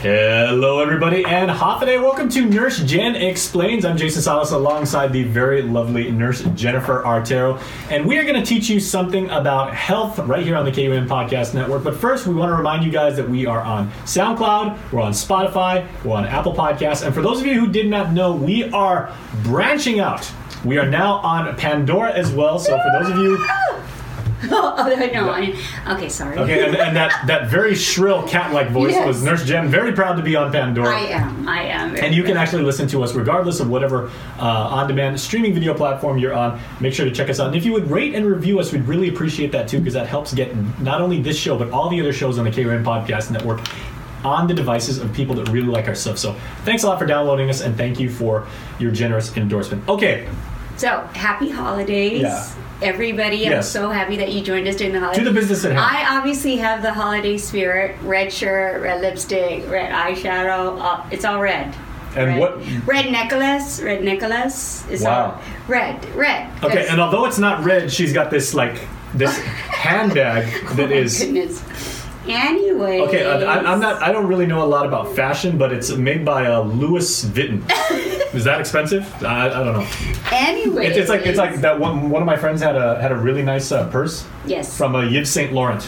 Hello, everybody, and Hafa Adai. Welcome to Nurse Jenn Explains. I'm Jason Salas alongside the very lovely Nurse Jennifer Artero, and we are going to teach you something about health right here on the KUAM Podcast Network. But first, we want to remind you guys that we are on SoundCloud, we're on Spotify, we're on Apple Podcasts, and for those of you who did not know, we are branching out. We are now on Pandora as well. So for those of you oh, no, I, okay, sorry. Okay, and, and that, that very shrill cat-like voice Yes. was Nurse Jenn. Very proud to be on Pandora. I am. I am. And you can actually listen to us regardless of whatever uh, on-demand streaming video platform you're on. Make sure to check us out. And if you would rate and review us, we'd really appreciate that too, because that helps get not only this show but all the other shows on the KUAM Podcast Network on the devices of people that really like our stuff. So thanks a lot for downloading us, and thank you for your generous endorsement. Okay, So happy holidays, Yeah. everybody! I'm so happy that you joined us during the holidays. to the business at hand. I obviously have the holiday spirit: red shirt, red lipstick, red eyeshadow. Uh, it's all red. And red. what- Red necklace? Red necklace is Wow. all red. Red. Okay, That's- and although it's not red, she's got this like this handbag that oh my is. goodness. Anyway. Okay, uh, I, I'm not. I don't really know a lot about fashion, but it's made by uh, Louis Vuitton. Is that expensive? I, I don't know. Anyway. It's, it's like it's like that one. One of my friends had a had a really nice uh, purse yes. from uh, Yves Saint Laurent,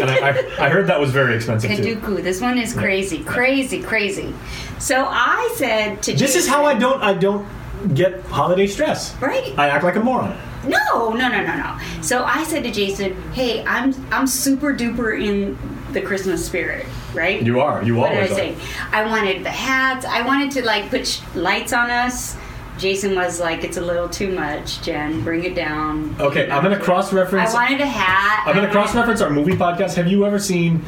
and I, I, I heard that was very expensive too. Kaduku. This one is crazy, crazy, crazy. So I said to This is how I don't I don't get holiday stress. right. I act like a moron. No, no, no, no, no. So I said to Jason, "Hey, I'm I'm super duper in the Christmas spirit, right? You are. You what did I always are. say? I wanted the hats. I wanted to like put sh- lights on us. Jason was like, "It's a little too much, Jenn. Bring it down." Okay, I'm gonna cross reference. I wanted a hat. I'm gonna cross reference our movie podcast. Have you ever seen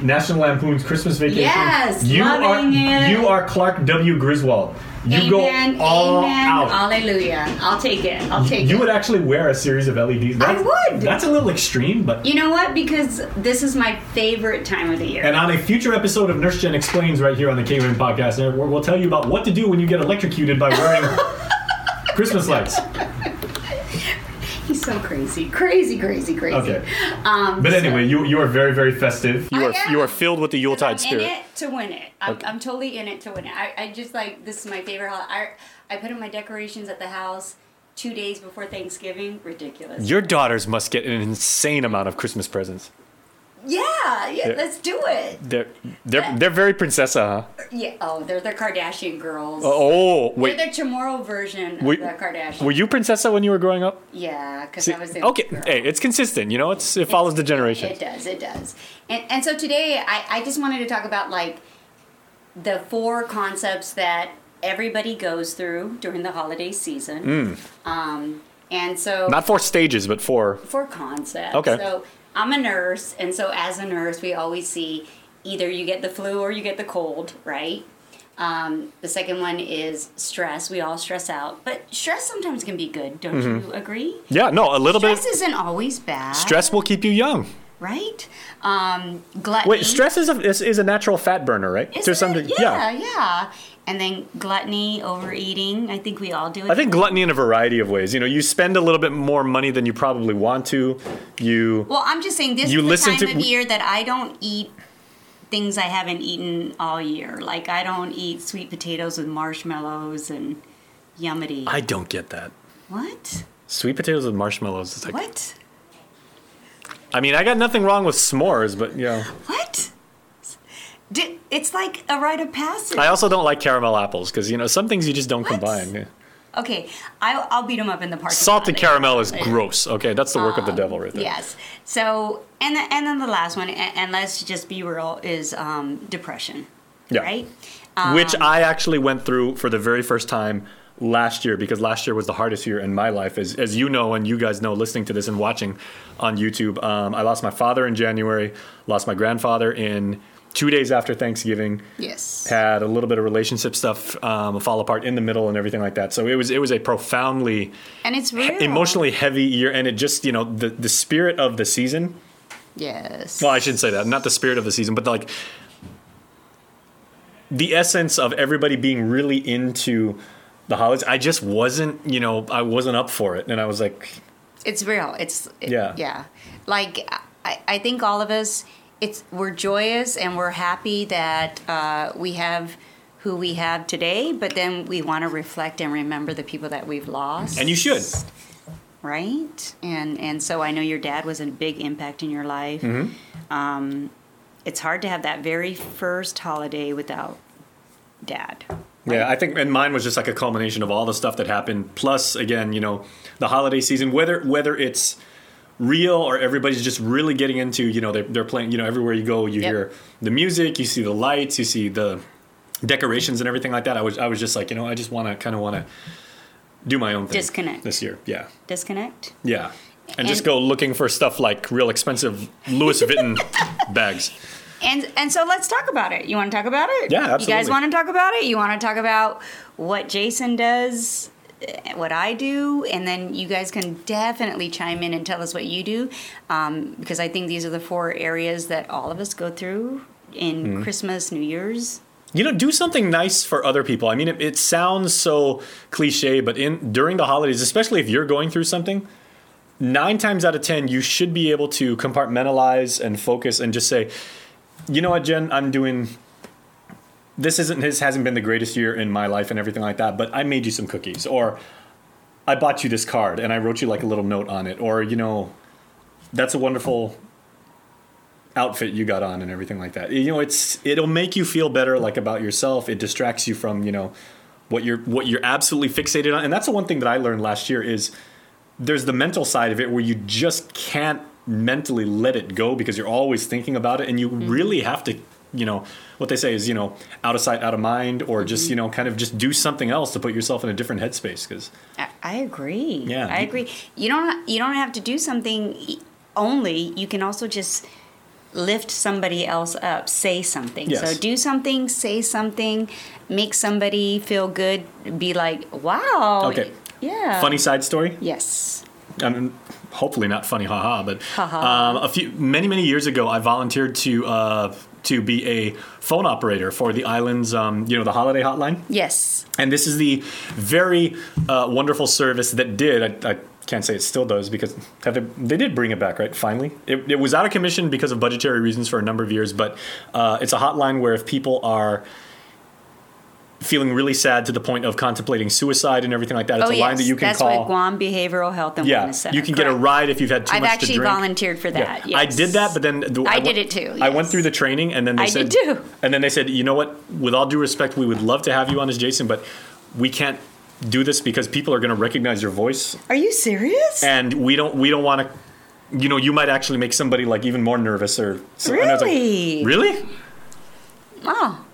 National Lampoon's Christmas Vacation? Yes, you loving are it. you are Clark W. Griswold. You Amen, go all amen, out. Hallelujah. I'll take it. I'll take you it. You would actually wear a series of LEDs. That's, I would. That's a little extreme, but. You know what? Because this is my favorite time of the year. And on a future episode of Nurse Jenn Explains right here on the KUAM Podcast we'll tell you about what to do when you get electrocuted by wearing Christmas lights. He's so crazy, crazy, crazy, crazy. Okay. Um, But so- anyway, you you are very very festive. You are am. you are filled with the I'm Yuletide in spirit. it to win it. I'm, Okay. I'm totally in it to win it. I, I just like this is my favorite holiday. I, I put in my decorations at the house two days before Thanksgiving. Ridiculous. Your daughters must get an insane amount of Christmas presents. Yeah, yeah. Yeah. Let's do it. They're they're they're very princessa, huh? Yeah. Oh, they're the Kardashian girls. Oh wait. They're the Chamorro version of Were- the Kardashians. were you princessa when you were growing up? Yeah, because I was the okay, girl. hey, it's consistent. You know, it's it follows the generation. It does, it does. And, and so today I, I just wanted to talk about like the four concepts that everybody goes through during the holiday season. Um, and so. Not four stages, but four. four concepts. Okay. So I'm a nurse, and so as a nurse, we always see either you get the flu or you get the cold, right? Um, the second one is stress. We all stress out, but stress sometimes can be good. Don't you agree? Yeah, no, a little Stress bit. Stress isn't always bad. Stress will keep you young. right? Um, gluttony. Wait, stress is a is, is a natural fat burner, right? Is To it? some degree- yeah, yeah. And then gluttony, overeating. I think we all do it. I think gluttony in a variety of ways. You know, you spend a little bit more money than you probably want to. You Well, I'm just saying this You is the listen time to- of year that I don't eat things I haven't eaten all year. Like I don't eat sweet potatoes with marshmallows and yummity. I don't get that. what? Sweet potatoes with marshmallows. Is like, What? I mean, I got nothing wrong with s'mores, but you know, What? It's like a rite of passage. I also don't like caramel apples because you know some things you just don't What? combine. Okay, I'll, I'll beat them up in the parking Salted lot. caramel is gross. Okay, that's the work of the devil right there. Yes. So, and the, and then the last one, and, let's just be real, is um, depression. Yeah. Right. Which Um, I actually went through for the very first time last year because last year was the hardest year in my life, as as you know and you guys know, listening to this and watching on YouTube. Um, I lost my father in January, lost my grandfather in two days after Thanksgiving. Yes. had a little bit of relationship stuff um, fall apart in the middle and everything like that. So it was it was a profoundly And it's real. emotionally heavy year, and it just you know the the spirit of the season. Yes. Well, I shouldn't say that. Not the spirit of the season, but like the essence of everybody being really into the holidays. I just wasn't, you know, I wasn't up for it, and I was like, It's real. It's it- Yeah. yeah. Like I, I think all of us it's we're joyous and we're happy that uh, we have who we have today, but then we want to reflect and remember the people that we've lost. And you should. right? And and so I know your dad was a big impact in your life. Mm-hmm. Um, it's hard to have that very first holiday without dad. Yeah, I think, and mine was just like a culmination of all the stuff that happened. Plus, again, you know, the holiday season, whether whether it's real or everybody's just really getting into, you know, they're, they're playing, you know, everywhere you go, you Yep. hear the music, you see the lights, you see the decorations and everything like that. I was, I was just like, you know, I just want to kind of want to do my own thing. Disconnect. this year. Yeah, Disconnect. yeah, and, just go looking for stuff like real expensive Louis Vuitton bags. And and so let's talk about it. You want to talk about it? Yeah, absolutely. You guys want to talk about it? You want to talk about what Jason does, what I do, and then you guys can definitely chime in and tell us what you do, um, because I think these are the four areas that all of us go through in Mm-hmm. Christmas, New Year's. you know do something nice for other people i mean it, it sounds so cliche but in during the holidays especially if you're going through something nine times out of ten you should be able to compartmentalize and focus and just say you know what jenn i'm doing this isn't this hasn't been the greatest year in my life and everything like that but i made you some cookies or i bought you this card and i wrote you like a little note on it or you know that's a wonderful outfit you got on and everything like that. You know, it's it'll make you feel better like about yourself. It distracts you from, you know, what you're what you're absolutely fixated on. And that's the one thing that I learned last year is there's the mental side of it where you just can't mentally let it go because you're always thinking about it and you mm-hmm. really have to you know what they say is you know out of sight out of mind or just mm-hmm. you know kind of just do something else to put yourself in a different headspace because I, I agree. Yeah. I agree. You don't you don't have to do something only. You can also just lift somebody else up, say something. Yes. So do something, say something, make somebody feel good, be like, "Wow." Okay. Yeah. funny side story Yes. Hopefully not funny, haha. But um, a few many many years ago, I volunteered to uh, to be a phone operator for the island's um, you know the holiday hotline, Yes. and this is the very uh, wonderful service that did. I, I can't say it still does because they, they did bring it back right finally. It, it was out of commission because of budgetary reasons for a number of years, but uh, it's a hotline where if people are feeling really sad to the point of contemplating suicide and everything like that, it's oh a yes. line that you can That's call. what Guam Behavioral Health and Yeah, Wellness Center. you can get a ride if you've had too I've much actually to drink. volunteered for that. I yes. did that, but then the, I went- did it too, I went through the training, and then they I said, did too. And then they said, you know what? With all due respect, we would love to have you on as Jason, but we can't do this because people are going to recognize your voice, Are you serious? and we don't we don't want to. You know, you might actually make somebody like even more nervous or. So, and I was like, Really? really? Oh.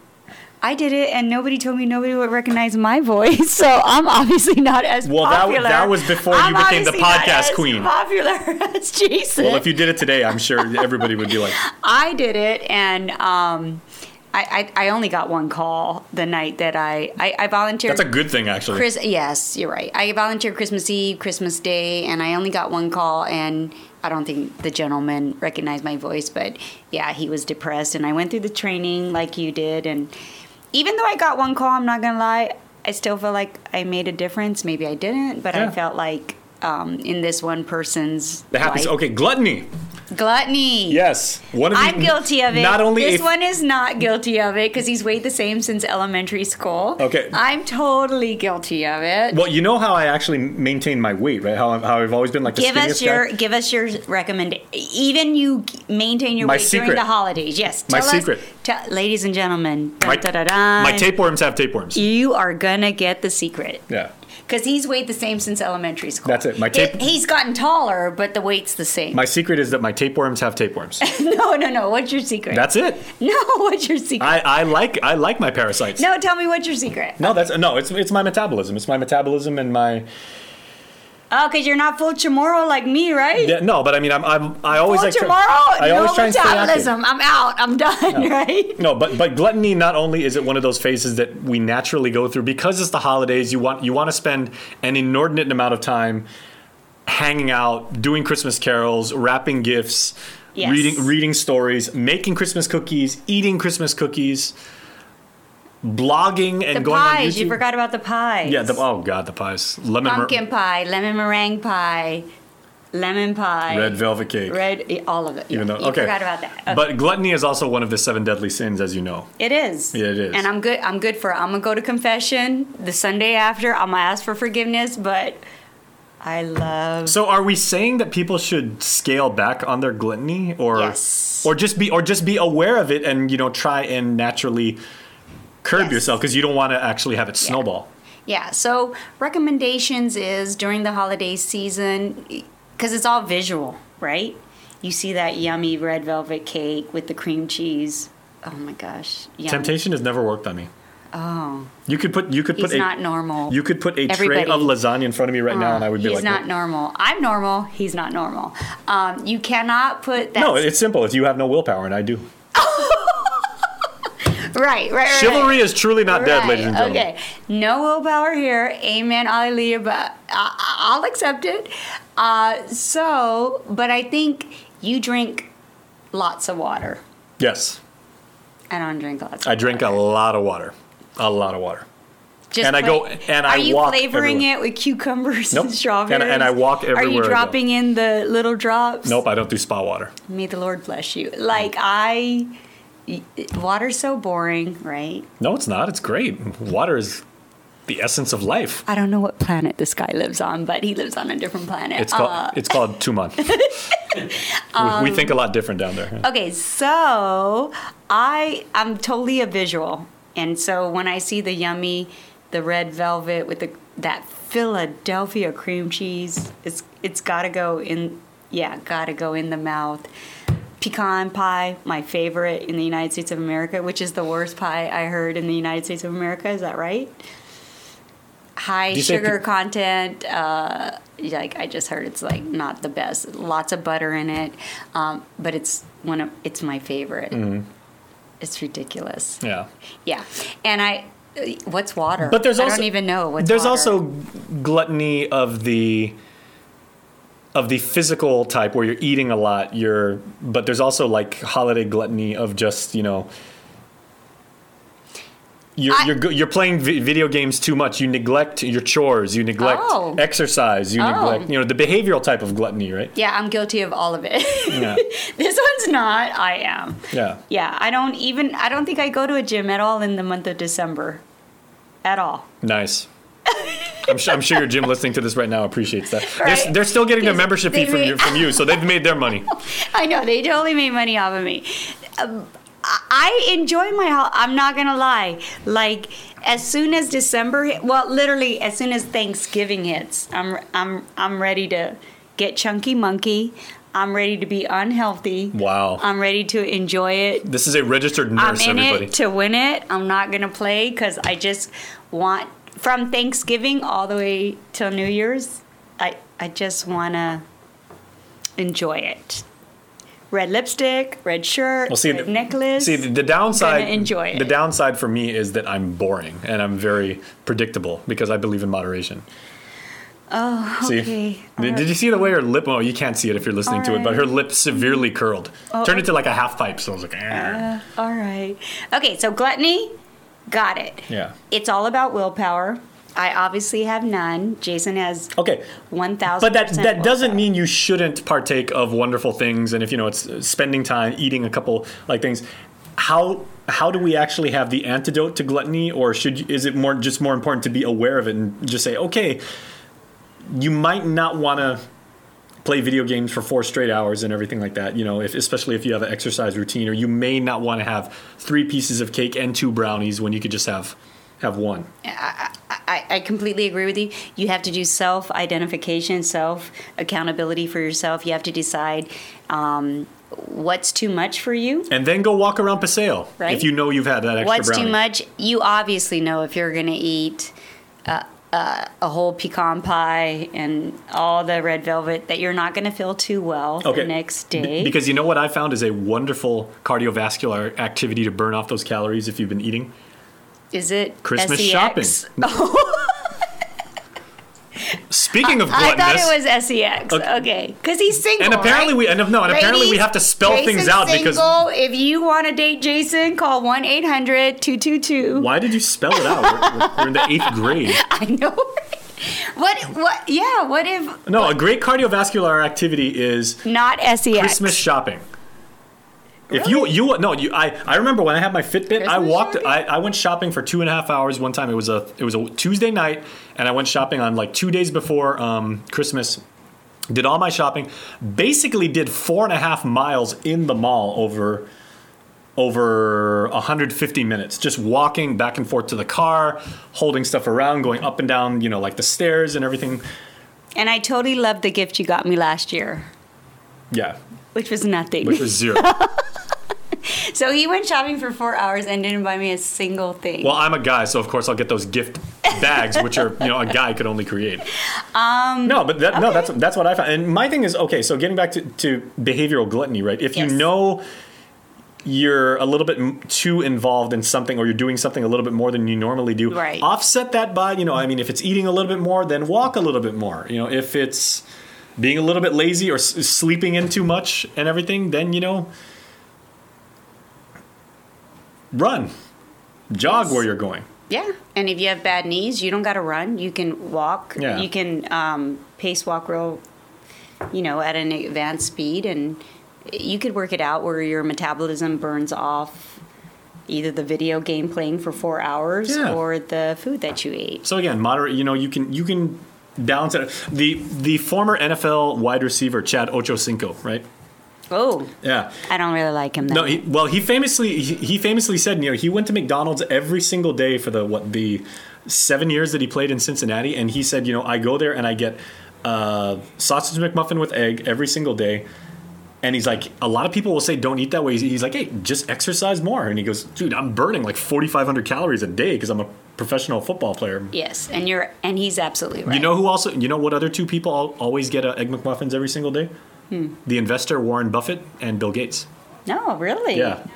I did it, and nobody told me nobody would recognize my voice. So I'm obviously not as Well, that w- popular. that was before you I'm became the podcast as queen. Popular as Jason. Well, if you did it today, I'm sure everybody would be like, I did it, and um, I, I I only got one call the night that I I, I volunteered. "That's a good thing, actually." Chris, yes, you're right. I volunteered Christmas Eve, Christmas Day, and I only got one call, and I don't think the gentleman recognized my voice, but yeah, he was depressed, and I went through the training like you did, and even though I got one call, I'm not gonna lie, I still feel like I made a difference. Maybe I didn't, but Yeah. I felt like um, in this one person's That happens. life- Okay, gluttony. gluttony. Yes, one of the, I'm guilty of it. Not only this one is not guilty of it because he's weighed the same since elementary school. Okay. I'm totally guilty of it. Well, you know how I actually maintain my weight, right? How, how I've always been like the give us your guy. give us your recommend. Even you maintain your My weight secret. during the holidays. Yes, My us- secret. tell- ladies and gentlemen, dun, My, dun, dun, dun, my tapeworms have tapeworms. You are gonna get the secret Yeah. Because he's weighed the same since elementary school. That's it. My tape- He- he's gotten taller, but the weight's the same. My secret is that my tapeworms have tapeworms. no, no, no. What's your secret? That's it. no. What's your secret? I, I like I like my parasites. no, tell me what's your secret. No, that's no. It's it's my metabolism. It's my metabolism and my Oh, because you're not full tomorrow like me, right? yeah, no. But I mean, I'm, I'm I always full like tomorrow? I no try and stay active. I'm out. I'm done, right? No, but but gluttony not only is it one of those phases that we naturally go through because it's the holidays. You want you want to spend an inordinate amount of time hanging out, doing Christmas carols, wrapping gifts, Yes. reading reading stories, making Christmas cookies, eating Christmas cookies, blogging and The going on pies. YouTube. You forgot about the pies. yeah, the, oh god, the pies, lemon mer- Pumpkin pie, lemon meringue pie. lemon pie, Red velvet cake. red, eh, all of it. Even though, you okay. forgot about that. Okay. But gluttony is also one of the seven deadly sins, as you know. It is. Yeah, it is. And I'm good. I'm good for. I'm gonna go to confession the Sunday after. I'm gonna ask for forgiveness, but I love. So, are we saying that people should scale back on their gluttony, or Yes. or just be or just be aware of it and you know try and naturally curb Yes. yourself because you don't want to actually have it snowball. Yeah. So recommendations is during the holiday season, because it's all visual, right? You see that yummy red velvet cake with the cream cheese. Oh my gosh. Yum. Temptation has never worked on me. Oh, You could put you could put he's a not normal. you could put a Everybody- tray of lasagna in front of me right now, and I would be he's like, not normal. I'm normal. He's not normal. Um, you cannot put that. no, it's simple. It's you have no willpower, and I do. Right, right, right. Chivalry is truly not dead, ladies and gentlemen. Okay, no willpower here. Amen, hallelujah. But I, I'll accept it. Uh, so, but I think you drink lots of water. Yes, I don't drink lots. Of I drink a lot of water, a lot of water. Just and I go- and I Are you walk flavoring everywhere. it with cucumbers Nope. and strawberries? And- and I walk Are everywhere I you dropping in the little drops? Nope, I don't do spa water. May the Lord bless you. Like I, water's so boring, right? No, it's not. It's great. Water is the essence of life. I don't know what planet this guy lives on, but he lives on a different planet. It's called Uh, it's called Tumon. we, we think a lot different down there. Okay, so I I'm totally a visual, and so when I see the yummy, the red velvet with the that Philadelphia cream cheese, it's it's got to go in. Yeah, got to go in the mouth. Pecan pie, my favorite in the United States of America, which is the worst pie I heard in the United States of America. Is that right? High sugar pe- content. Uh, like I just heard, it's like not the best. Lots of butter in it, um, but it's one of it's my favorite. Mm-hmm. It's ridiculous. Yeah. Yeah, and I. uh, What's water? But there's also I don't even know what's there's water. also gluttony of the of the physical type where you're eating a lot. You're but there's also like holiday gluttony of just you know. You're, I- you're, you're playing video games too much. You neglect your chores. You neglect Oh. exercise. You Oh. neglect, you know, the behavioral type of gluttony, right? Yeah, I'm guilty of all of it. Yeah. this one's not. I am. Yeah. Yeah, I don't even. I don't think I go to a gym at all in the month of December, at all. Nice. I'm, sure, I'm sure your gym listening to this right now appreciates that. They're, they're still getting their membership fee from made- you, from you, so they've made their money. I know they totally made money off of me. Um, I enjoy my. I'm not gonna lie. Like as soon as December, hit, well, literally as soon as Thanksgiving hits, I'm I'm I'm ready to get chunky monkey. I'm ready to be unhealthy. Wow. I'm ready to enjoy it. This is a registered nurse. I'm in everybody. it to win it. I'm not gonna play because I just want from Thanksgiving all the way till New Year's. I I just wanna enjoy it. Red lipstick, red shirt, Well, see, red the, necklace. See, the, downside. Enjoy it. The downside for me is that I'm boring and I'm very predictable because I believe in moderation. oh, See, okay. did, did you see the way her lip? Oh, you can't see it if you're listening to it, but her lip severely curled, turned into like a half pipe. So I was like, "Eh." All right. Okay, so gluttony, got it. yeah. It's all about willpower. I obviously have none. Jason has Okay, one thousand. but that that doesn't mean you shouldn't partake of wonderful things. And if you know it's uh, spending time eating a couple like things, how how do we actually have the antidote to gluttony, or should is it more just more important to be aware of it and just say, okay, you might not want to play video games for four straight hours and everything like that. You know, if, especially if you have an exercise routine, or you may not want to have three pieces of cake and two brownies when you could just have have one. I, I completely agree with you. You have to do self identification, self accountability for yourself. You have to decide um, what's too much for you. And then go walk around Paseo Right. if you know you've had that extra What's brownie. too much? You obviously know if you're going to eat uh, uh, a whole pecan pie and all the red velvet that you're not going to feel too well the next B- day. because you know what I found is a wonderful cardiovascular activity to burn off those calories if you've been eating? Is it Christmas SEX? shopping. Speaking of gluttonous, I thought it was sex. Okay. Okay, because he's single. and apparently right? we and no, and apparently we have to spell things Jason's out because if you want to date Jason, call one 800 222 why did you spell it out? We're, we're- in the eighth grade. I know. What? What? Yeah. What if No, a great cardiovascular activity is not sex? Christmas shopping. If you you no you I, I remember when I had my Fitbit I walked shopping? I, I went shopping for two and a half hours one time. It was a it was a Tuesday night and I went shopping on like two days before um, Christmas. Did all my shopping basically did four and a half miles in the mall over over 150 minutes just walking back and forth to the car holding stuff around going up and down you know like the stairs and everything. And I totally loved the gift you got me last year, yeah which was nothing. which was zero so he went shopping for four hours and didn't buy me a single thing. Well, I'm a guy, so of course I'll get those gift bags, which are you know a guy could only create. Um, no, but that, no, that's that's what I found. And my thing is okay. So getting back to, to behavioral gluttony, right? If you know you're a little bit too involved in something, or you're doing something a little bit more than you normally do, Right. offset that by you know, I mean, if it's eating a little bit more, then walk a little bit more. You know, if it's being a little bit lazy or s- sleeping in too much and everything, then you know, run, jog where you're going. yeah. And if you have bad knees, you don't got to run. You can walk. Yeah. You can um, pace walk real, you know, at an advanced speed, and you could work it out where your metabolism burns off either the video game playing for four hours Yeah. or the food that you ate. So again, moderate. You know, you can you can balance it. The the former NFL wide receiver Chad Ochocinco, right? Oh, Yeah. I don't really like him. Then. No, he, well, he famously he, he famously said, you know, he went to McDonald's every single day for the what the seven years that he played in Cincinnati, and he said, you know, I go there and I get uh, sausage McMuffin with egg every single day. And he's like, a lot of people will say don't eat that way. He's, he's like, hey, just exercise more. And he goes, dude, I'm burning like 4,500 calories a day because I'm a professional football player. Yes, and you're and he's absolutely right. You know who also? You know what other two people always get uh, egg McMuffins every single day? Hmm. The investor Warren Buffett and Bill Gates. No, really. Yeah.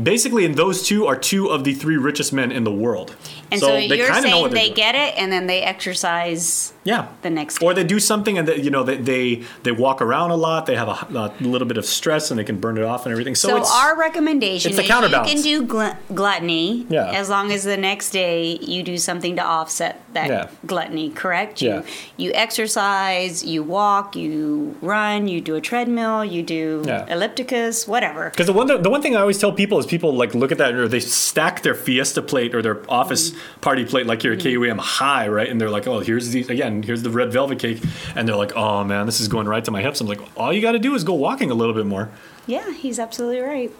Basically, and those two are two of the three richest men in the world. And so, they you're saying they doing. get it and then they exercise yeah. the next Or they do something and they, you know they, they they walk around a lot. They have a, a little bit of stress and they can burn it off and everything. So, So, our recommendation it's the you can do gl- gluttony Yeah. as long as the next day you do something to offset that Yeah. gluttony, correct? You, Yeah. you exercise, you walk, you run, you do a treadmill, you do Yeah. ellipticus, whatever. Because the one the one thing I always tell people is people like look at that or they stack their Fiesta plate or their office Mm-hmm. party plate like you're a KUAM high, right? And they're like, oh, here's the again, here's the red velvet cake, and they're like, oh man, this is going right to my hips. I'm like, all you got to do is go walking a little bit more. Yeah, he's absolutely right.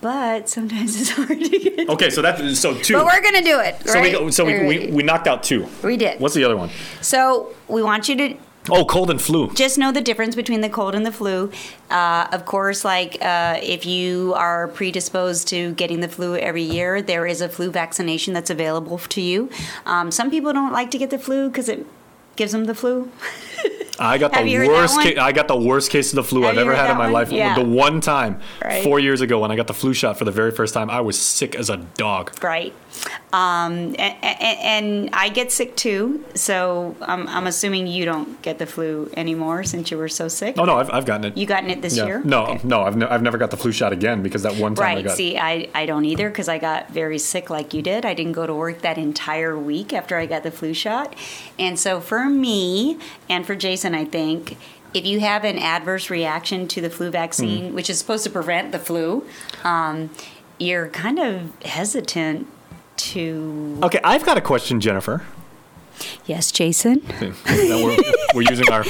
But sometimes it's hard to get. Okay, so that's so two. But we're gonna do it, so we so we, we we knocked out two. We did. What's the other one? So we want you to Oh, cold and flu. just know the difference between the cold and the flu. Uh, of course, like uh, if you are predisposed to getting the flu every year, there is a flu vaccination that's available to you. Um, some people don't like to get the flu because it gives them the flu. I got Have the worst. Ca- I got the worst case of the flu Have I've ever had in my one? life. Yeah. The one time, Right. four years ago, when I got the flu shot for the very first time, I was sick as a dog. Right. Um, and, and I get sick too, so I'm, I'm assuming you don't get the flu anymore since you were so sick. Oh no, I've, I've gotten it. You gotten it this Yeah. year? No, Okay. no, I've, ne- I've never got the flu shot again because that one time I Right. got. See, I, I don't either because I got very sick like you did. I didn't go to work that entire week after I got the flu shot. And so for me and for Jason, I think if you have an adverse reaction to the flu vaccine, Hmm. which is supposed to prevent the flu, um, you're kind of hesitant to. Okay, I've got a question, Jennifer. Yes, Jason. We're, we're using our,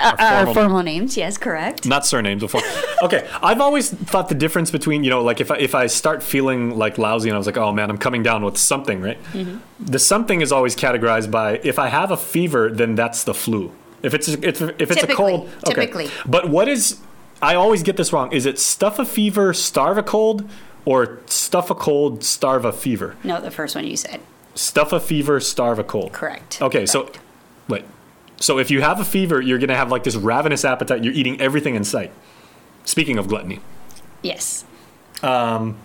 our Our formal, formal names, yes, correct. not surnames before. Okay, I've always thought the difference between you know like if I, if I start feeling like lousy and I was like oh man I'm coming down with something right, Mm-hmm. the something is always categorized by if I have a fever then that's the flu. If it's if, if it's a cold, okay. typically. But what is I always get this wrong. Is it stuff a fever, starve a cold, or stuff a cold, starve a fever? No, the first one you said. Stuff a fever, starve a cold. Correct. Okay, so wait. So if you have a fever, you're gonna have like this ravenous appetite. You're eating everything in sight. Speaking of gluttony, Yes. um,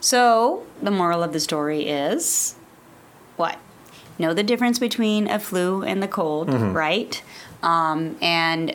So, the moral of the story is what? Know the difference between a flu and the cold, Mm-hmm. right? Um, and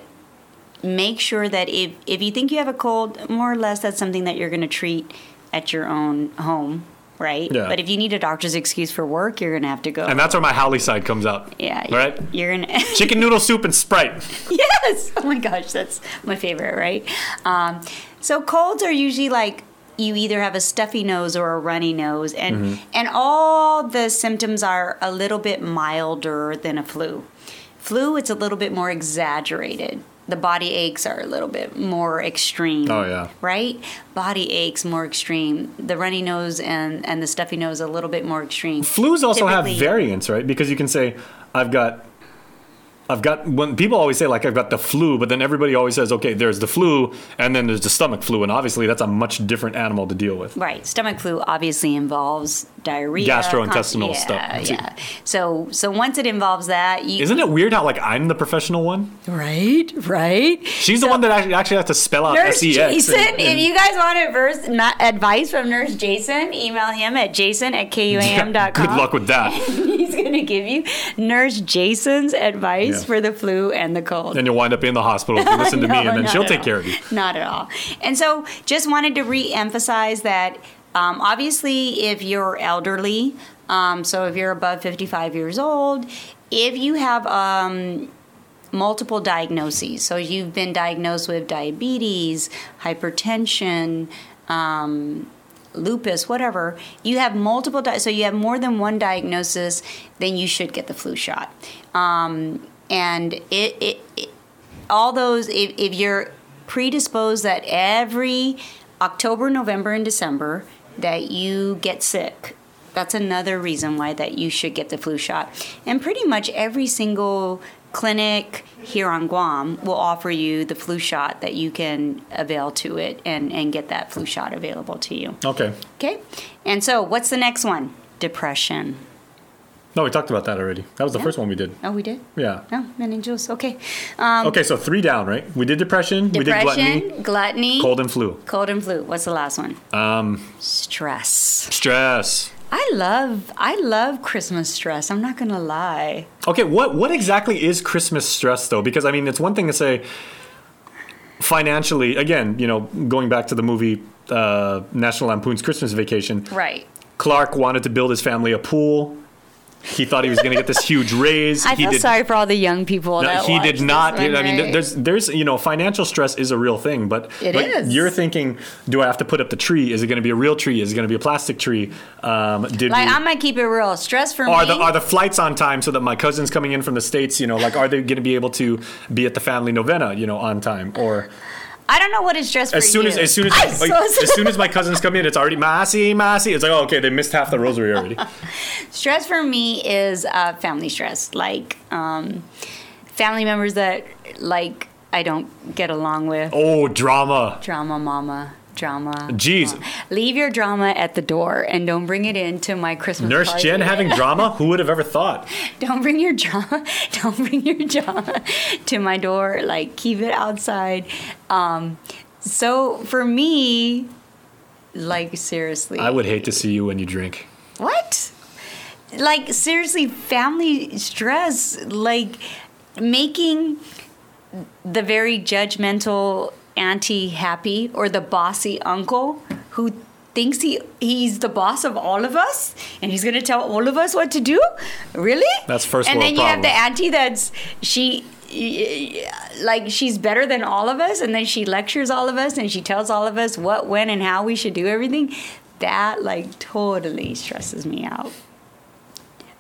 make sure that if, if you think you have a cold, more or less that's something that you're going to treat at your own home right? Yeah. But if you need a doctor's excuse for work, you're gonna have to go. And that's where my Howley side comes out. yeah, Right? You're gonna. Chicken noodle soup and Sprite. yes. Oh my gosh, that's my favorite, right? Um, so colds are usually like you either have a stuffy nose or a runny nose, and Mm-hmm. and all the symptoms are a little bit milder than a flu. Flu, it's a little bit more exaggerated. The body aches are a little bit more extreme. Oh, yeah. Right? Body aches more extreme. The runny nose and, and the stuffy nose a little bit more extreme. Flus also have variants, right? Because you can say, I've got. I've got when people always say like I've got the flu, but then everybody always says, okay, there's the flu, and then there's the stomach flu, and obviously that's a much different animal to deal with. Right. Stomach flu obviously involves diarrhea, Gastrointestinal const- stuff, Yeah, too. yeah. So so once it involves that, you Isn't it weird how like I'm the professional one? right, right. She's the one that actually, actually has to spell out Nurse sex. Jason, and- if you guys want adverse, not advice from Nurse Jason, email him at jason at kuam.com. Good luck with that. He's going to give you Nurse Jason's advice Yeah. For the flu and the cold. and you'll wind up in the hospital if you listen to me, and then she'll take all. care of you. Not at all. And so, just wanted to re-emphasize that. Um, obviously, if you're elderly, um, so if you're above 55 years old, if you have um, multiple diagnoses, so you've been diagnosed with diabetes, hypertension. Um, lupus, whatever, you have multiple, di- so you have more than one diagnosis, then you should get the flu shot. Um, and it, it, it all those, if, if you're predisposed that every October, November, and December that you get sick, that's another reason why that you should get the flu shot. And pretty much every single clinic here on Guam will offer you the flu shot that you can avail to it and, and get that flu shot available to you. Okay. Okay? And so what's the next one? Depression. No, we talked about that already. That was the Yeah. first one we did. Oh, we did? Yeah. Oh, men and Jules. Okay. Um, Okay, so three down, right? We did depression, we did depression, gluttony, gluttony, cold and flu. cold and flu. What's the last one? Um, Stress. stress. I love I love Christmas stress. I'm not gonna lie. Okay, what what exactly is Christmas stress though? Because I mean, it's one thing to say financially. Again, you know, going back to the movie uh, National Lampoon's Christmas Vacation, Right. Clark wanted to build his family a pool. He thought he was going to get this huge raise. I he feel did, sorry for all the young people No, that he watch did this not. one, I mean, right? there's, there's, you know, financial stress is a real thing, but, It but is. you're thinking, do I have to put up the tree? Is it going to be a real tree? Is it going to be a plastic tree? Um, did like we, I'm gonna keep it real. Stress for are me. the are the flights on time so that my cousins coming in from the states, you know, like are they going to be able to be at the family novena, you know, on time? Or I don't know what is stress for as soon you. as as soon as I'm like, so as soon as my cousins come in, it's already massy, massy. It's like oh, okay, they missed half the rosary already. Stress for me is uh, family stress, like um, family members that like I don't get along with. Oh, drama. Drama, mama, drama. Jeez, Leave your drama at the door and don't bring it into my Christmas Nurse party. Jenn having drama? Who would have ever thought? don't bring your drama. Don't bring your drama to my door. Like keep it outside. Um, so for me, like seriously, I would hate to see you when you drink. What? Like seriously, family stress, like making the very judgmental auntie happy or the bossy uncle who thinks he he's the boss of all of us and he's going to tell all of us what to do? Really? That's first And then you have the auntie that's she like she's better than all of us and then she lectures all of us and she tells all of us what when and how we should do everything. That like totally stresses me out.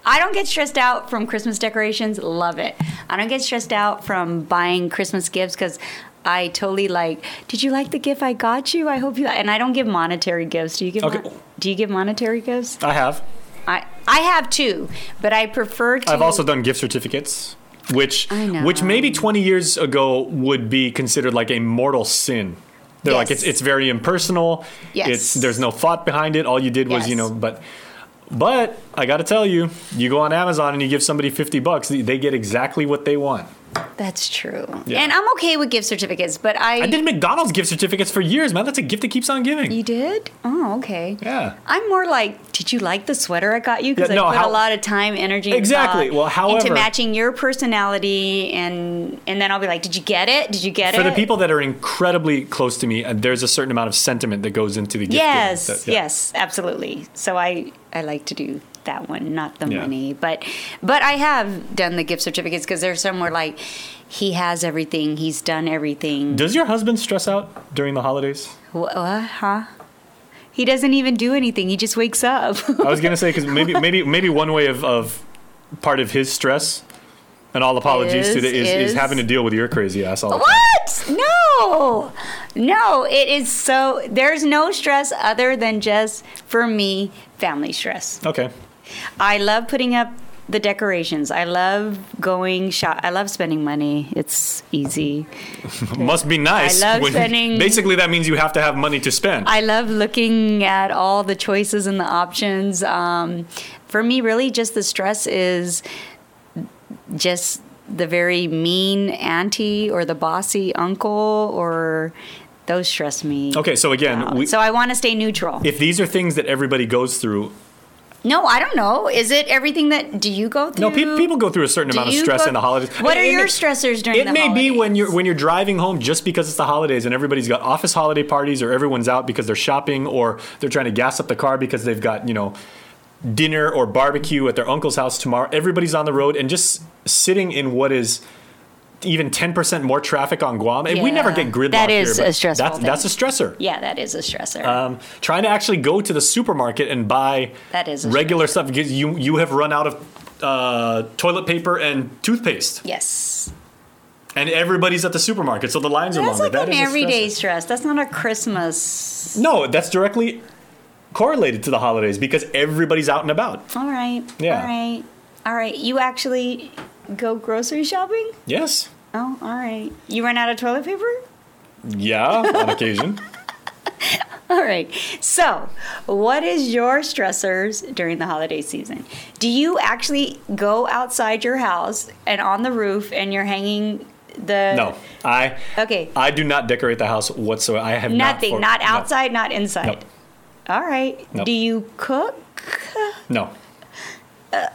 I don't get stressed out from christmas decorations. Love it. I don't get stressed out from buying christmas gifts because i totally like did you like the gift i got you i hope you and i don't give monetary gifts do you give Okay. mon- do you give monetary gifts I have. i i have too but i prefer to I've also done gift certificates, which which maybe 20 years ago would be considered like a mortal sin. They're like it's it's very impersonal. Yes. It's there's no thought behind it. All you did was, you Yes. know, but but I got to tell you, you go on Amazon and you give somebody 50 bucks, they get exactly what they want. That's true. Yeah. And I'm okay with gift certificates, but I. I did McDonald's gift certificates for years, man. That's a gift that keeps on giving. You did? Oh, okay. Yeah. I'm more like, did you like the sweater I got you? Because Yeah, no, I put how- a lot of time, energy, Exactly. Well, however- into matching your personality, and and then I'll be like, did you get it? Did you get For it? For the people that are incredibly close to me, uh, there's a certain amount of sentiment that goes into the gift. Yes, That- yeah. yes, absolutely. So I I like to do that one, not the Yeah. money, but but I have done the gift certificates because there's some where like he has everything, he's done everything. Does your husband stress out during the holidays? What, uh, huh? He doesn't even do anything. He just wakes up. I was gonna say because maybe maybe maybe one way of, of part of his stress, and all apologies to the, is, is, is- having to deal with your crazy ass all the time. What? No. No, it is so there's no stress other than just for me family stress. Okay. I love putting up the decorations. I love going shop. I love spending money. It's easy. Must be nice. I love spending- Basically, that means you have to have money to spend. I love looking at all the choices and the options. Um, for me, really, just the stress is just the very mean auntie or the bossy uncle or those stress me. okay, so again, we, so I want to stay neutral. if these are things that everybody goes through, no, I don't know. Is it everything that do you go through? no, pe- people go through a certain Do amount of stress go- in the holidays. What are It- it your may- stressors during? It the may be when you're when you're driving home just because it's the holidays and everybody's got office holiday parties or everyone's out because they're shopping or they're trying to gas up the car because they've got you know dinner or barbecue at their uncle's house tomorrow. Everybody's on the road and just sitting in what is even 10% more traffic on Guam. And we never Yeah. get gridlock That is here, a stressful That's, that's a stressor. Yeah, that is a stressor. Um, trying to actually go to the supermarket and buy That is regular stuff because you you have run out of uh, toilet paper and toothpaste, yes. and everybody's at the supermarket, so the lines are That's longer. like That an everyday stressor. stress. That's not a Christmas. No, that's directly correlated to the holidays because everybody's out and about. All right. Yeah. All right. All right. You actually go grocery shopping? Yes. Oh, all right. You run out of toilet paper? Yeah, on occasion. All right. So, what is your stressors during the holiday season? Do you actually go outside your house and on the roof and you're hanging the No, I Okay. I do not decorate the house whatsoever. I have Nothing, not, for- not no. outside, not inside. Nope. All right. Nope. Do you cook? No.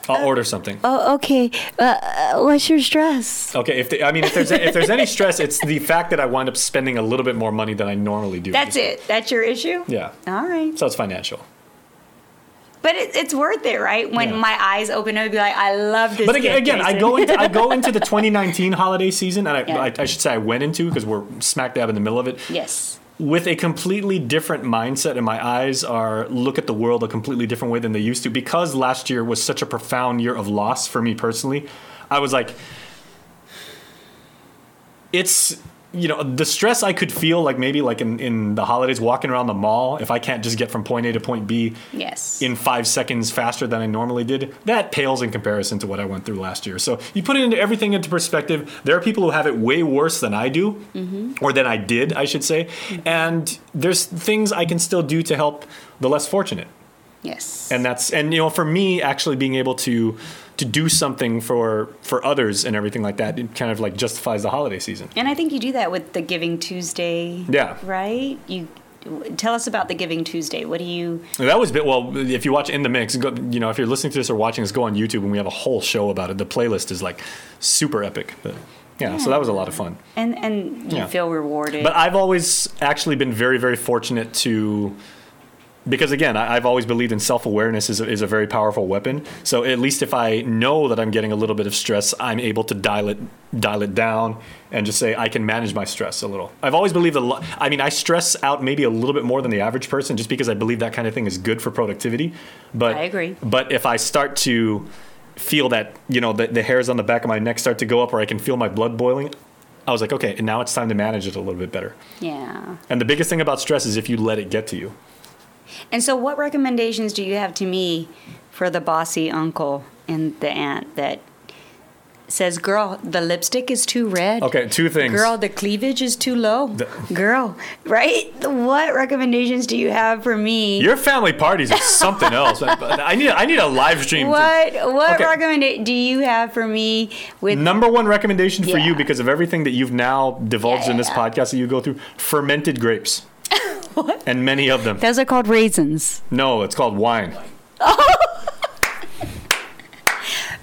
I'll order something. Oh, okay. Uh, what's your stress? Okay, if the, I mean if there's if there's any stress, it's the fact that I wind up spending a little bit more money than I normally do. That's it. That's your issue? Yeah. All right. So it's financial. But it, it's worth it, right? When Yeah. my eyes open up and be like, I love this. But again, again I go into I go into the 2019 holiday season, and I, Yeah. I, I should say I went into because we're smack dab in the middle of it yes. With a completely different mindset, and my eyes are look at the world a completely different way than they used to because last year was such a profound year of loss for me personally. I was like, it's you know the stress I could feel like maybe like in, in the holidays walking around the mall if I can't just get from point A to point B Yes. in five seconds faster than I normally did, that pales in comparison to what I went through last year. So you put it into everything into perspective. There are people who have it way worse than I do, Mm-hmm. or than I did, I should say. And there's things I can still do to help the less fortunate. Yes. And that's and you know for me actually being able to to do something for for others and everything like that, it kind of like justifies the holiday season. And I think you do that with the Giving Tuesday. Yeah. Right? You tell us about the Giving Tuesday. What do you That was bit well. If you watch In the Mix, go, you know if you're listening to this or watching this, go on YouTube and we have a whole show about it. The playlist is like super epic. But yeah, so that was a lot of fun. and and you Yeah. feel rewarded. But I've always actually been very very fortunate to. Because again, I, I've always believed in self awareness is a, is a very powerful weapon. So at least if I know that I'm getting a little bit of stress, I'm able to dial it dial it down and just say I can manage my stress a little. I've always believed a lot. I mean, I stress out maybe a little bit more than the average person, just because I believe that kind of thing is good for productivity. But I agree. But if I start to feel that you know the, the hairs on the back of my neck start to go up, or I can feel my blood boiling, I was like, okay, and now it's time to manage it a little bit better. yeah. And the biggest thing about stress is if you let it get to you. And so what recommendations do you have to me for the bossy uncle and the aunt that says, "Girl, the lipstick is too red." Okay, two things. Girl, the cleavage is too low. The- Girl, right? What recommendations do you have for me? Your family parties is something else. I need I need a live stream. to- what what Okay. recommendation do you have for me with Number one recommendation for you because of everything that you've now divulged in this Yeah. podcast that you go through fermented grapes. And many of them. Those are called raisins. No, it's called wine. Oh.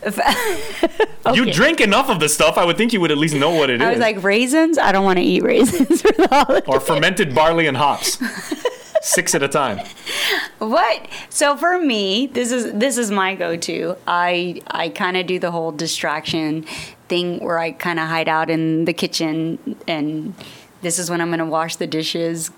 You drink enough of the stuff, I would think you would at least know what it is. I was like, raisins? I don't want to eat raisins for the holiday. or fermented barley and hops. Six at a time. What? So for me, this is this is my go-to. I I kind of do the whole distraction thing where I kind of hide out in the kitchen and this is when I'm going to wash the dishes.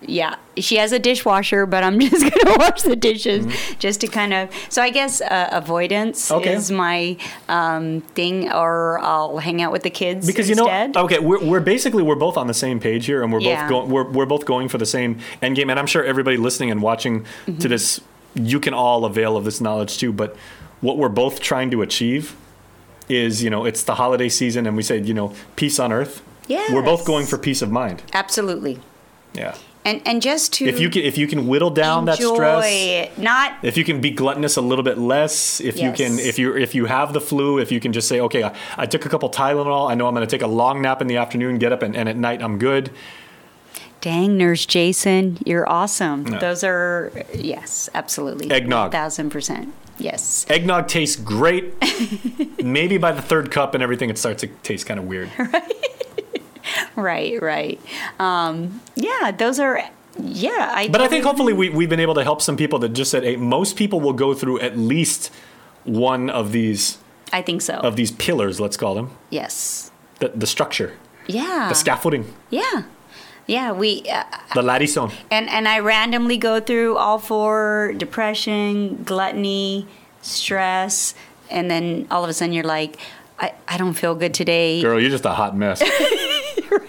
Yeah, she has a dishwasher, but I'm just to wash the dishes just to kind of. So I guess uh, avoidance Mm-hmm. Okay. is my um, thing, or I'll hang out with the kids Because you instead. know, okay, we're, we're basically we're both on the same page here, and we're Yeah. both going we're, we're both going for the same end game. And I'm sure everybody listening and watching Mm-hmm. to this, you can all avail of this knowledge too. But what we're both trying to achieve is, you know, it's the holiday season, and we say, you know, peace on earth. Yeah, we're both going for peace of mind. Absolutely, Yeah. and and just to If you can if you can whittle down that stress. it, not if you can be gluttonous a little bit less if you can if you if you have the flu if you can just say okay I, I took a couple tylenol i know i'm going to take a long nap in the afternoon get up and, and at night i'm good Dang, Nurse Jason, you're awesome. Yeah. Those are yes, absolutely. Eggnog. thousand percent. Yes. eggnog tastes great maybe by the third cup and everything it starts to taste kind of weird Right, right. Right. Um, yeah, those are yeah, I but i think hopefully we, we've been able to help some people that just said hey most people will go through at least one of these I think so. of these pillars let's call them yes. the, the structure Yeah. the scaffolding Yeah. Yeah, we uh, the ladison and and I randomly go through all four depression, gluttony, stress, and then all of a sudden you're like I, I don't feel good today. girl you're just a hot mess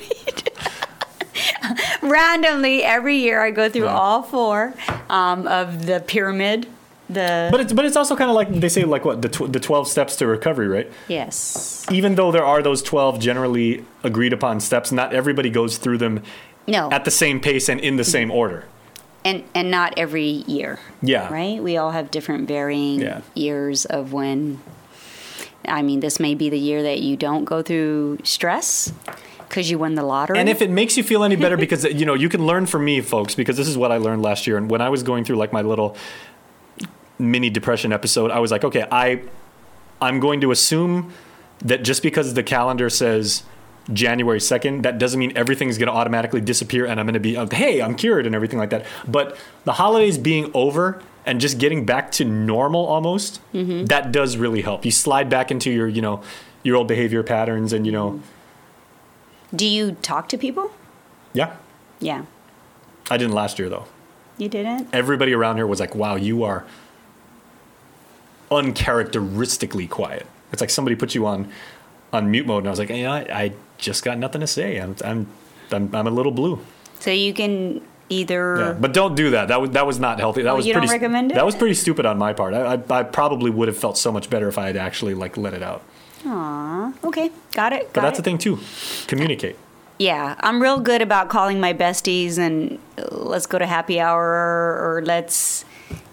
randomly every year I go through Yeah. all four um, of the pyramid. The But it's but it's also kind of like they say like what the tw- the twelve steps to recovery, right? yes, Even though there are those twelve generally agreed upon steps, not everybody goes through them no, at the same pace and in the same order. and and not every year. Yeah. right. We all have different varying Yeah. years of when. I mean, this may be the year that you don't go through stress because you won the lottery. And if it makes you feel any better, because you know you can learn from me, folks, because this is what I learned last year. And when I was going through like my little mini depression episode, I was like, okay, I I'm going to assume that just because the calendar says January 2nd, that doesn't mean everything's going to automatically disappear and I'm going to be, uh, hey, I'm cured and everything like that. But the holidays being over and just getting back to normal almost, that does really help. You slide back into your, you know, your old behavior patterns and, you know, do you talk to people? yeah. Yeah, I didn't last year though. you didn't. Everybody around here was like, wow, you are uncharacteristically quiet. It's like somebody put you on on mute mode, and I was like, you know, I, I just got nothing to say. I'm I'm I'm, I'm a little blue. So you can either. Yeah, but don't do that. That was that was not healthy. That Oh, was you don't pretty. recommend it? That was pretty stupid on my part. I, I I probably would have felt so much better if I had actually like let it out. Aw, okay, got it. But that's it. the thing too. Communicate. Yeah, I'm real good about calling my besties and uh, let's go to happy hour or let's,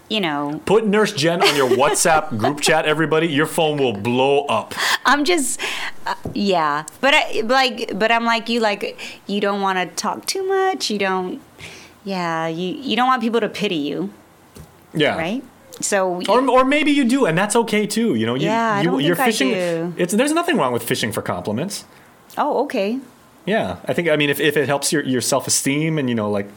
you know, Put Nurse Jenn on your WhatsApp group chat. Everybody, your phone will blow up. I'm just, uh, yeah. But I like, but I'm like you. Like you don't want to talk too much. You don't, yeah. You you don't want people to pity you, Yeah. right? So Or, or maybe you do, and that's okay too. You know, you, Yeah, I you, don't you're think I fishing. do. It's there's nothing wrong with fishing for compliments. oh, okay. Yeah, I think I mean if, if it helps your, your self esteem and you know like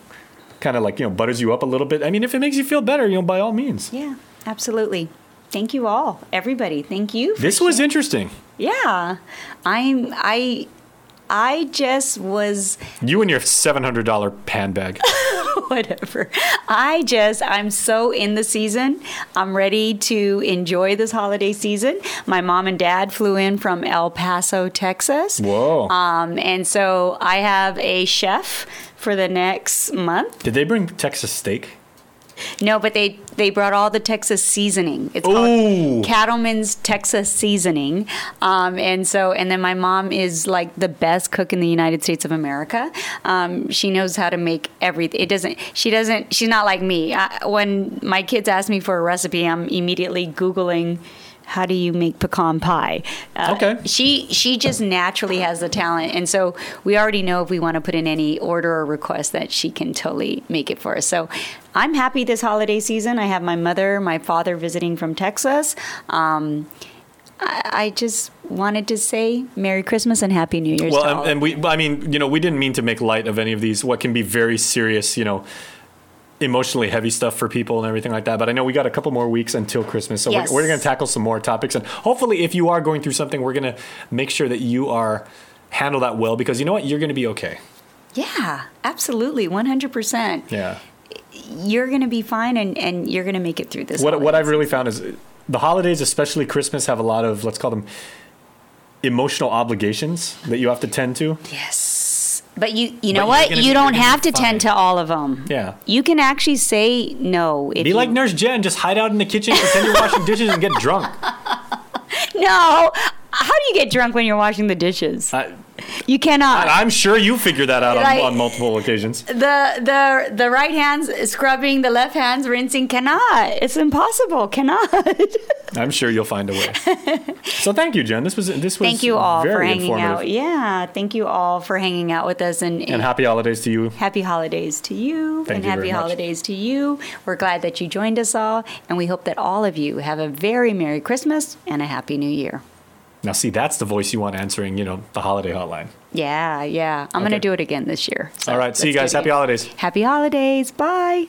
kind of like you know butters you up a little bit. I mean if it makes you feel better, you know by all means. Yeah, absolutely. Thank you all, everybody. Thank you. for This was interesting. Yeah, I'm. I. I just was You and your seven hundred dollar pan bag. whatever. I just, I'm so in the season. I'm ready to enjoy this holiday season. My mom and dad flew in from El Paso, Texas. Whoa! Um, and so I have a chef for the next month. Did they bring Texas steak? No, but they they brought all the Texas seasoning. It's Ooh. called Cattleman's Texas seasoning, um, and so and then my mom is like the best cook in the United States of America. Um, she knows how to make everything. It doesn't. She doesn't. She's not like me. I, when my kids ask me for a recipe, I'm immediately googling. How do you make pecan pie? Uh, Okay. She she just naturally has the talent, and so we already know if we want to put in any order or request that she can totally make it for us. So I'm happy this holiday season. I have my mother, my father visiting from Texas. Um, I, just wanted to say Merry Christmas and Happy New Year's. to Well, all and, and we, I mean, you know, we didn't mean to make light of any of these, what can be very serious, you know, emotionally heavy stuff for people and everything like that. But I know we got a couple more weeks until Christmas. So Yes. we're, we're going to tackle some more topics. And hopefully, if you are going through something, we're going to make sure that you are handle that well because you know what? You're going to be okay. yeah, absolutely, 100. percent Yeah. You're going to be fine, and, and you're going to make it through this. What, what I've really found is the holidays, especially Christmas, have a lot of, let's call them emotional obligations that you have to tend to. Yes. But you you know what? You don't have to tend to all of them. Yeah. You can actually say no. If Be you, like Nurse Jenn, just hide out in the kitchen, pretend you're washing dishes, and get drunk. No. How do you get drunk when you're washing the dishes? I, You cannot. I'm sure you figured that out on, Right. on multiple occasions. the the the right hand's scrubbing, the left hand's rinsing. Cannot. It's impossible. Cannot. I'm sure you'll find a way. so thank you, Jenn. This was this was thank you all for hanging out. Yeah. Thank you all for hanging out with us and, And happy holidays to you. Happy holidays to you Thank and you happy holidays to you. We're glad that you joined us all, and we hope that all of you have a very Merry Christmas and a Happy New Year. Now, see, that's the voice you want answering, you know, the holiday hotline. Yeah, yeah. I'm going to do it again this year. So All right. See you guys. Happy holidays. Happy holidays. Bye.